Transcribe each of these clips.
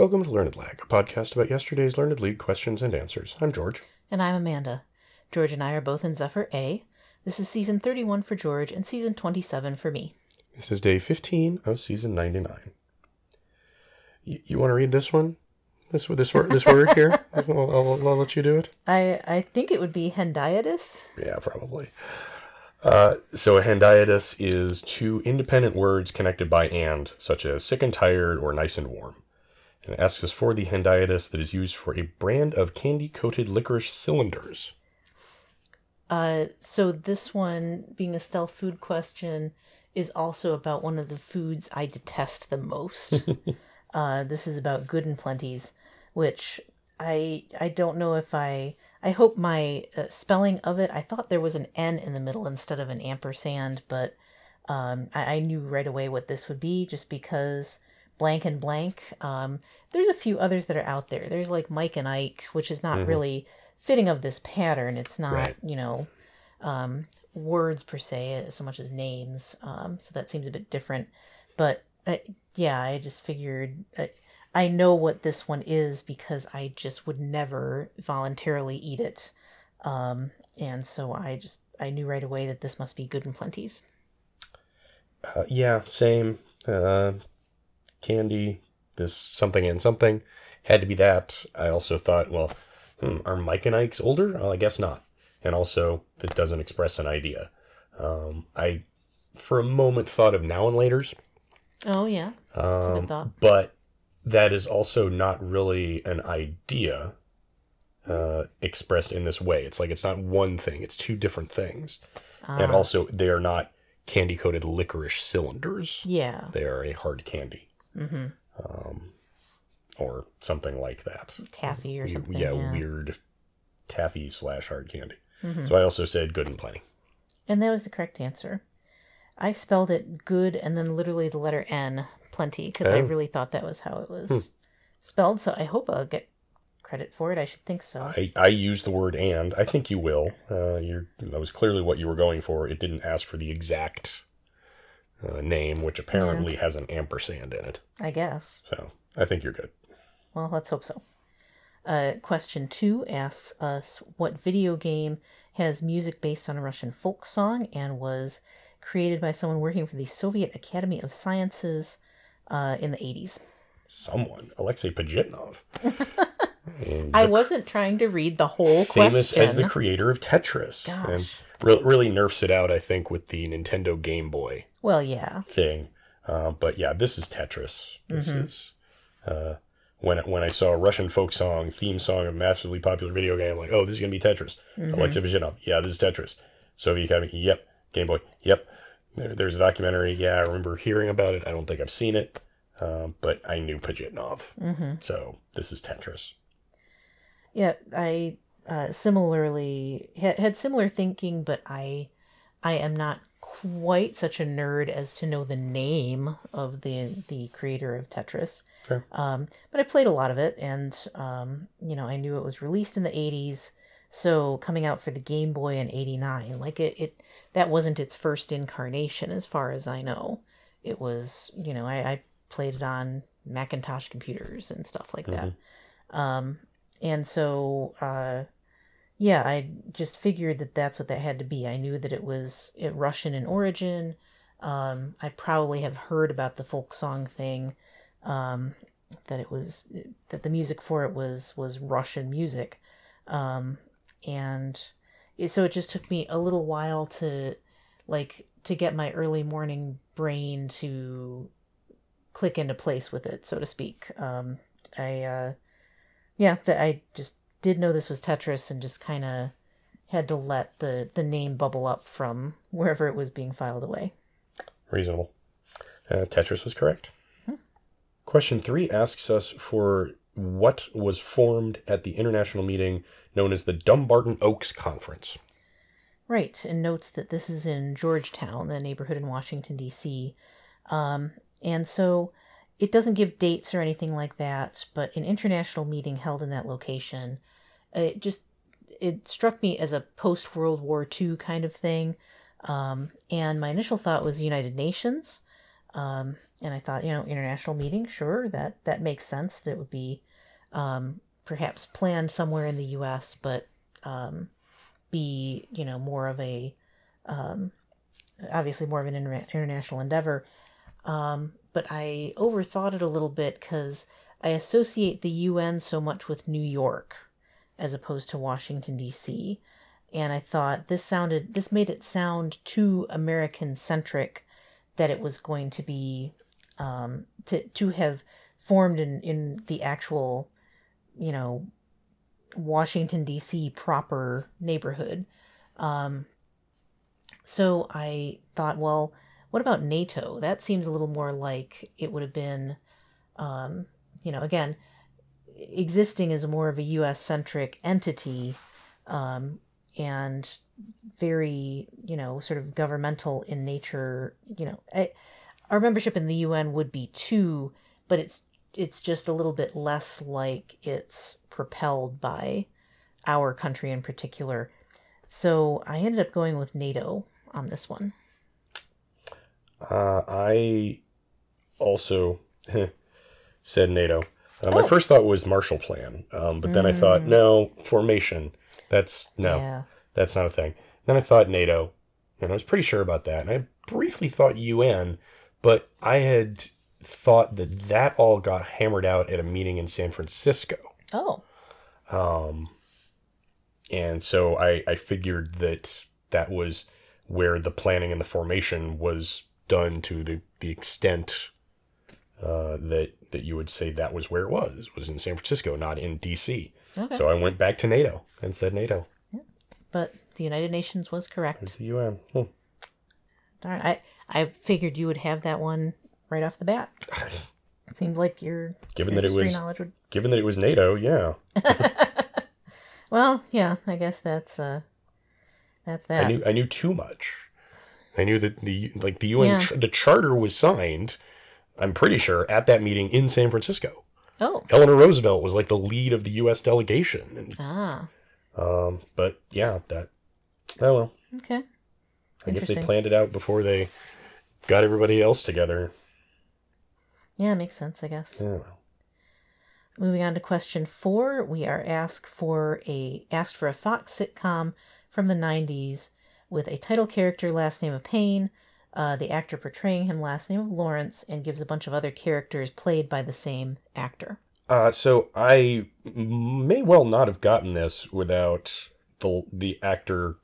Welcome to Learned Lag, a podcast about yesterday's Learned League questions and answers. I'm George. And I'm Amanda. George and I are both in Zephyr A. This is season 31 for George and season 27 for me. This is day 15 of season 99. You, you want to read this one? This this word this word here? I'll, I'll, I'll let you do it. I, I think it would be hendiadys. Yeah, probably. Uh, so a hendiadys is two independent words connected by and, such as sick and tired or nice and warm. And it asks us for the hendiadys that is used for a brand of candy-coated licorice cylinders. Uh, so this one, being a stealth food question, is also about one of the foods I detest the most. uh, this is about good and plenties, which I I don't know if I I hope my uh, spelling of it. I thought there was an N in the middle instead of an ampersand, but um, I, I knew right away what this would be just because blank and blank. Um, there's a few others that are out there. There's like Mike and Ike, which is not Mhm. really fitting of this pattern. It's not Right. you know um, words per se so much as names. Um, so that seems a bit different. But uh, yeah, I just figured uh, I know what this one is because I just would never voluntarily eat it. Um, and so I just I knew right away that this must be good and plenty's. Uh, yeah, same. Uh, candy, this something and something had to be that. I also thought, well, hmm, are Mike and Ike's older? Well, I guess not. And also, that doesn't express an idea. Um, I, for a moment, thought of now and later's, Oh yeah, that's a um, good thought. but that is also not really an idea uh, expressed in this way. It's like it's not one thing; it's two different things, and Ah, also they are not candy coated licorice cylinders. yeah. They are a hard candy Mm-hmm. um, or something like that. Taffy or something. yeah, Yeah, weird taffy slash hard candy. Mhm. So I also said good and plenty. And that was the correct answer. I spelled it good and then literally the letter N, plenty, because I Oh. really thought that was how it was Hmm. spelled. So I hope I'll get credit for it. I should think so. I, I used the word and. I think you will. Uh, you're, that was clearly what you were going for. It didn't ask for the exact uh, name, which apparently has an ampersand in it. I guess. So I think you're good. Well, let's hope so. Uh, question two asks us what video game has music based on a Russian folk song and was created by someone working for the Soviet Academy of Sciences uh, in the 80s. Someone, Alexei Pajitnov. I wasn't trying to read the whole famous question. as the creator of Tetris. And Gosh. Re- really nerfs it out, I think, with the Nintendo Game Boy Well, yeah. thing. Uh, but yeah, this is Tetris. This Mhm. is uh, when when I saw a Russian folk song theme song of a massively popular video game, I'm like, oh, this is gonna be Tetris. Mhm. Alexei Pajitnov, yeah, this is Tetris. Soviet Academy, yep. Game Boy, yep. There, there's a documentary, yeah, I remember hearing about it. I don't think I've seen it, um, but I knew Pajitnov, hmm so this is Tetris. Yeah, I uh, similarly had, had similar thinking, but I I am not quite such a nerd as to know the name of the the creator of Tetris. Fair. Um, but I played a lot of it, and um, you know I knew it was released in the '80s, so coming out for the Game Boy in '89, like it, it that wasn't its first incarnation, as far as I know. It was, you know, I, I played it on Macintosh computers and stuff like that. Um, and so, uh, yeah, I just figured that that's what that had to be. I knew that it was Russian in origin. Um, I probably have heard about the folk song thing, um, that it was that the music for it was was Russian music, um, and it, so it just took me a little while to like to get my early morning brain to click into place with it, so to speak. Um, I uh, yeah, I just did know this was Tetris and just kind of had to let the the name bubble up from wherever it was being filed away. Reasonable. Uh, Tetris was correct. Question three asks us for what was formed at the international meeting known as the Dumbarton Oaks Conference. Right, and notes that this is in Georgetown, the neighborhood in Washington D.C. Um, and so it doesn't give dates or anything like that, but an international meeting held in that location. It just it struck me as a post World War II kind of thing, um, and my initial thought was the United Nations. Um, and I thought, you know, international meeting, sure, that that makes sense. That it would be um, perhaps planned somewhere in the U.S., but um, be you know more of a um, obviously more of an inter- international endeavor. Um, but I overthought it a little bit because I associate the UN so much with New York as opposed to Washington D.C. And I thought this sounded this made it sound too American centric that it was going to be um, to to have formed in in the actual you know Washington D.C. proper neighborhood. Um, so I thought, well, what about NATO? That seems a little more like it would have been, um, you know, again, existing as more of a U.S. centric entity, um, and very, you know, sort of governmental in nature. You know, I, our membership in the UN would be too, but it's it's just a little bit less like it's propelled by our country in particular. So I ended up going with NATO on this one. Uh, I also said NATO. Uh, my Oh. first thought was Marshall Plan, um, but then I thought, no, formation. That's no, Yeah. that's not a thing. Then I thought NATO, and I was pretty sure about that. And I briefly thought UN, but I had thought that that all got hammered out at a meeting in San Francisco. Oh. Um, and so I, I figured that that was where the planning and the formation was done to the, the extent uh, that that you would say that was where it was was in San Francisco, not in D.C. Okay. So I went back to NATO and said NATO. but the United Nations was It correct. was the UN. Hmm. Darn, I I figured you would have that one right off the bat. It Seems like your Given your that it was knowledge would. given that it was NATO, yeah, Well, yeah, I guess that's uh, that's that. I knew I knew too much. I knew that the like the UN Yeah. the charter was signed. I'm pretty sure at that meeting in San Francisco. Oh, Eleanor Roosevelt was like the lead of the U.S. delegation, and ah, um, but yeah, that oh well. okay. I guess they planned it out before they got everybody else together. Yeah, makes sense, I guess. Yeah. Moving on to question four, we are asked for a asked for a Fox sitcom from the '90s with a title character, last name of Payne, uh, the actor portraying him, last name of Lawrence, and gives a bunch of other characters played by the same actor. Uh, so I may well not have gotten this without the the actor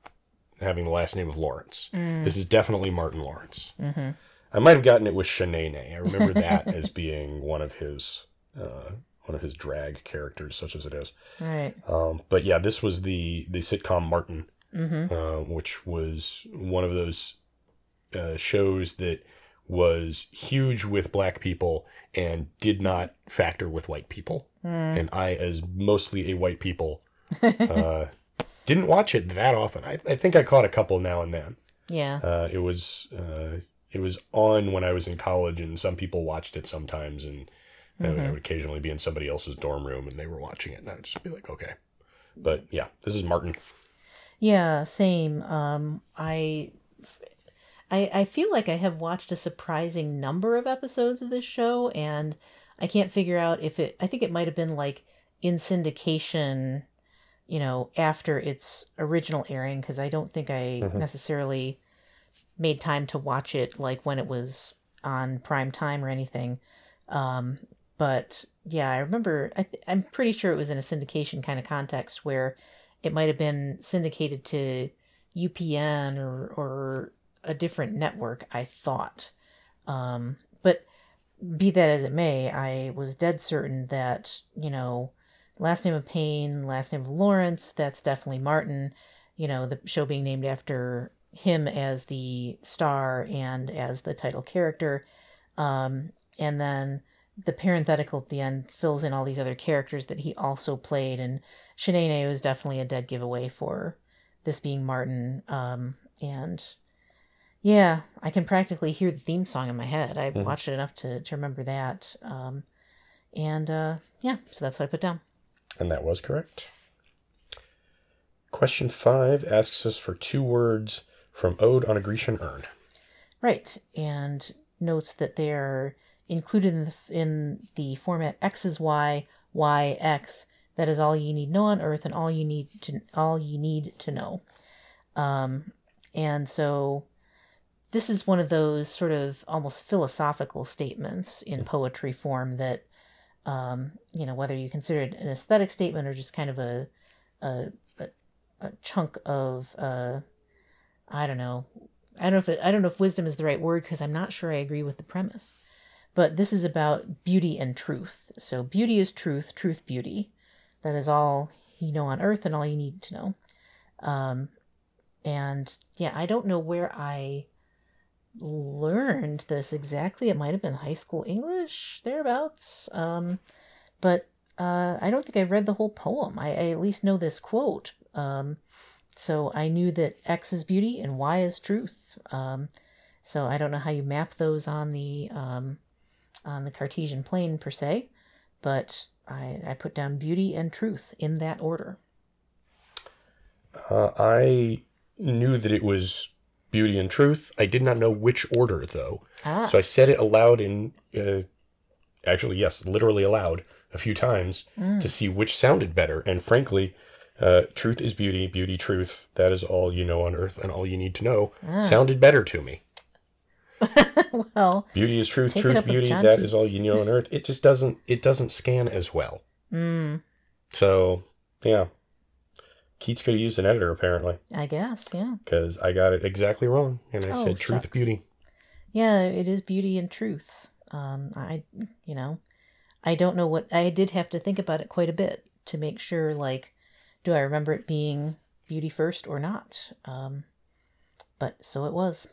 having the last name of Lawrence. This is definitely Martin Lawrence. Mm-hmm. I might have gotten it with Sheneneh. I remember that as being one of his uh, one of his drag characters, such as it is. Right. Um, but yeah, this was the the sitcom Martin, Mm-hmm. uh, which was one of those uh, shows that was huge with black people and did not factor with white people. And I, as mostly a white people, uh, didn't watch it that often. I, I think I caught a couple now and then. Yeah. Uh, it was uh, it was on when I was in college, and some people watched it sometimes, and I would- I would occasionally be in somebody else's dorm room, and they were watching it, and I'd just be like, okay. But yeah, this is Martin. Yeah, same. Um, I, I, I feel like I have watched a surprising number of episodes of this show, and I can't figure out if it. I think it might have been like in syndication, you know, after its original airing, because I don't think I Mhm. necessarily made time to watch it like when it was on prime time or anything. Um, but yeah, I remember. I th- I'm pretty sure it was in a syndication kind of context where it might have been syndicated to UPN or or a different network. I thought, um, but be that as it may, I was dead certain that you know, last name of Payne, last name of Lawrence. That's definitely Martin. You know, the show being named after him as the star and as the title character, um, and then the parenthetical at the end fills in all these other characters that he also played and Sheneneh was definitely a dead giveaway for this being Martin. Um, and yeah, I can practically hear the theme song in my head. I've Mhm. watched it enough to, to remember that. Um, and uh, yeah, so that's what I put down. And that was correct. Question five asks us for two words from Ode on a Grecian Urn. Right. And notes that they are included in the, in the format X is Y, Y X. That is all you need to know on Earth, and all you need to all you need to know. Um, and so, this is one of those sort of almost philosophical statements in poetry form that, um, you know, whether you consider it an aesthetic statement or just kind of a a, a, chunk of uh, I don't know. I don't know if it, I don't know if wisdom is the right word because I'm not sure I agree with the premise. But this is about beauty and truth. So beauty is truth, truth beauty. That is all you know on earth and all you need to know. Um, and yeah, I don't know where I learned this exactly. It might have been high school English, thereabouts. Um, but uh, I don't think I've read the whole poem. I, I at least know this quote. Um, so I knew that X is beauty and Y is truth. Um, so I don't know how you map those on the um, on the Cartesian plane per se, but I, I put down beauty and truth in that order. Uh, I knew that it was beauty and truth. I did not know which order though, Ah, so I said it aloud in. Uh, actually, yes, literally aloud a few times to see which sounded better. And frankly, uh, truth is beauty, beauty, truth. That is all you know on earth and all you need to know. Sounded better to me. well, Beauty is truth, truth, beauty. That is all you know on earth. It just doesn't. It doesn't scan as well. mm, So yeah, Keats could have used an editor apparently I guess, yeah. because I got it exactly wrong, and I Oh, said truth, shucks. beauty. Yeah, it is beauty and truth. Um, I, you know, I don't know what I did have to think about it quite a bit to make sure. Like, do I remember it being beauty first or not? Um, but so it was.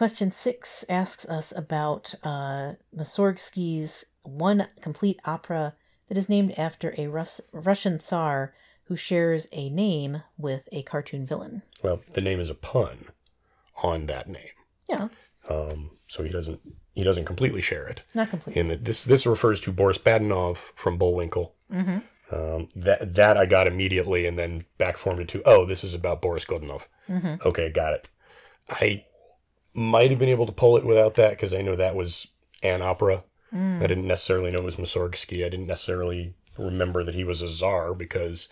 Question six asks us about uh, Mussorgsky's one complete opera that is named after a Rus- Russian Tsar who shares a name with a cartoon villain. Well, the name is a pun on that name, Yeah, um, so he doesn't he doesn't completely share it. not completely. And this this refers to Boris Badenov from Bullwinkle. Mm-hmm. Um, that that I got immediately, and then backformed it to oh, this is about Boris Godunov. Mm-hmm. Okay, got it. I might have been able to pull it without that because I know that was an opera. Mm. I didn't necessarily know it was Mussorgsky. I didn't necessarily remember that he was a czar because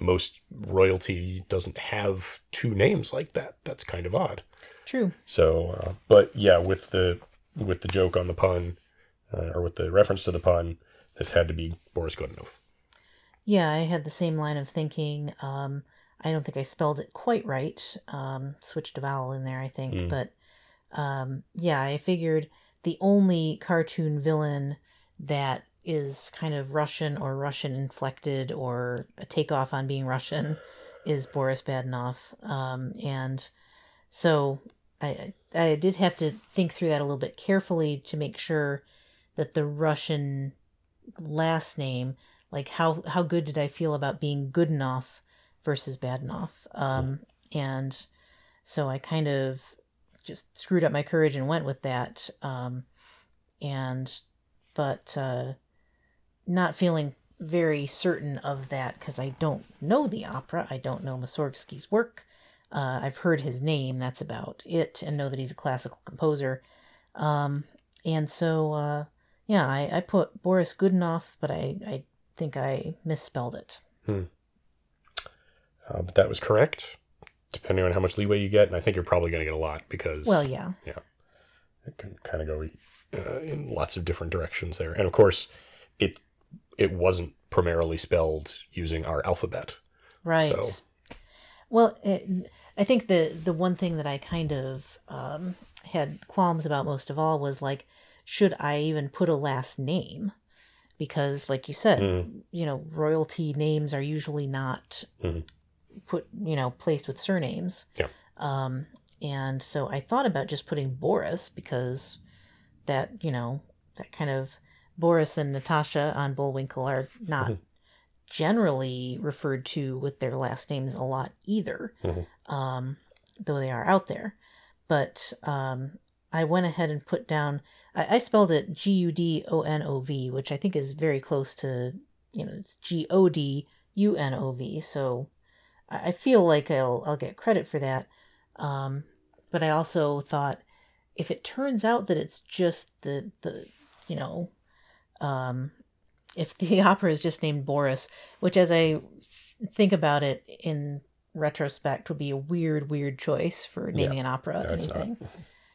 most royalty doesn't have two names like that. That's kind of odd. True. So, uh, but yeah, with the with the joke on the pun, uh, or with the reference to the pun, this had to be Boris Godunov. Yeah, I had the same line of thinking. Um, I don't think I spelled it quite right. Um, switched a vowel in there, I think. Mm. But um, yeah, I figured the only cartoon villain that is kind of Russian or Russian inflected or a takeoff on being Russian is Boris Badenov. Um, and so I I did have to think through that a little bit carefully to make sure that the Russian last name like how how good did I feel about being good enough versus bad enough. Um and so I kind of just screwed up my courage and went with that. Um and but uh not feeling very certain of that because I don't know the opera. I don't know Mussorgsky's work. Uh, I've heard his name. That's about it and know that he's a classical composer. Um and so uh yeah, I, I put Boris Godunov, but I, I think I misspelled it. Uh, but that was correct, depending on how much leeway you get, and I think you're probably going to get a lot because Well, yeah. Yeah. it can kind of go uh, in lots of different directions there. And of course, it it wasn't primarily spelled using our alphabet. Right. So Well, it, I think the the one thing that I kind of um, had qualms about most of all was like, should I even put a last name? Because, like you said, Mm. you know, royalty names are usually not Mhm. Put, you know, placed with surnames. Yeah. Um, and so I thought about just putting Boris because that, you know, that kind of Boris and Natasha on Bullwinkle are not Mhm. generally referred to with their last names a lot either, Mhm. um, though they are out there. But um, I went ahead and put down, I, I spelled it G U D O N O V, which I think is very close to, you know, it's G O D U N O V. So I, feel like I'll, I'll get credit for that. Um, but I also thought if it turns out that it's just the the you know um if the opera is just named Boris, which as I think about it in retrospect would be a weird weird choice for naming an opera No, it's not. anything.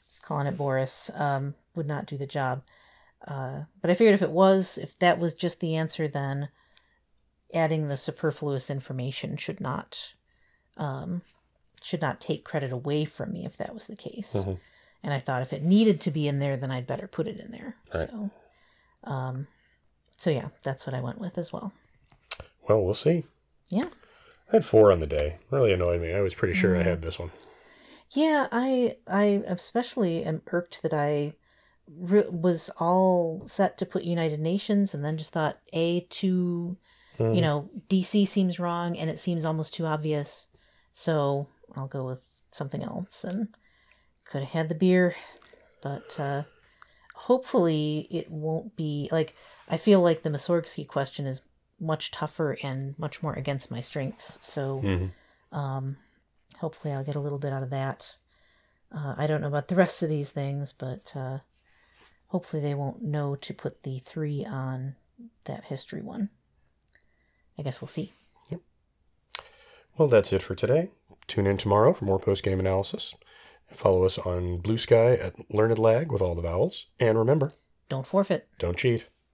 Just calling it Boris um would not do the job. Uh, but I figured if it was, if that was just the answer, then adding the superfluous information should not um, should not take credit away from me if that was the case. Mhm. And I thought if it needed to be in there, then I'd better put it in there. Right. So, um, so yeah, that's what I went with as well. Well, we'll see. Yeah. I had four on the day. Really annoyed me. I was pretty sure I had this one. Yeah, I I especially am irked that I re- was all set to put United Nations and then just thought a too Hmm. you know DC seems wrong and it seems almost too obvious, so I'll go with something else and could have had the beer, but uh, hopefully it won't be like I feel like the Mussorgsky question is much tougher and much more against my strengths, so Mhm. um, hopefully I'll get a little bit out of that. Uh, I don't know about the rest of these things, but uh, hopefully they won't know to put the three on that history one. I guess we'll see. Yep. Well, that's it for today. Tune in tomorrow for more post game analysis. Follow us on Blue Sky at Learned Lag with all the vowels. And remember, Don't forfeit. don't cheat.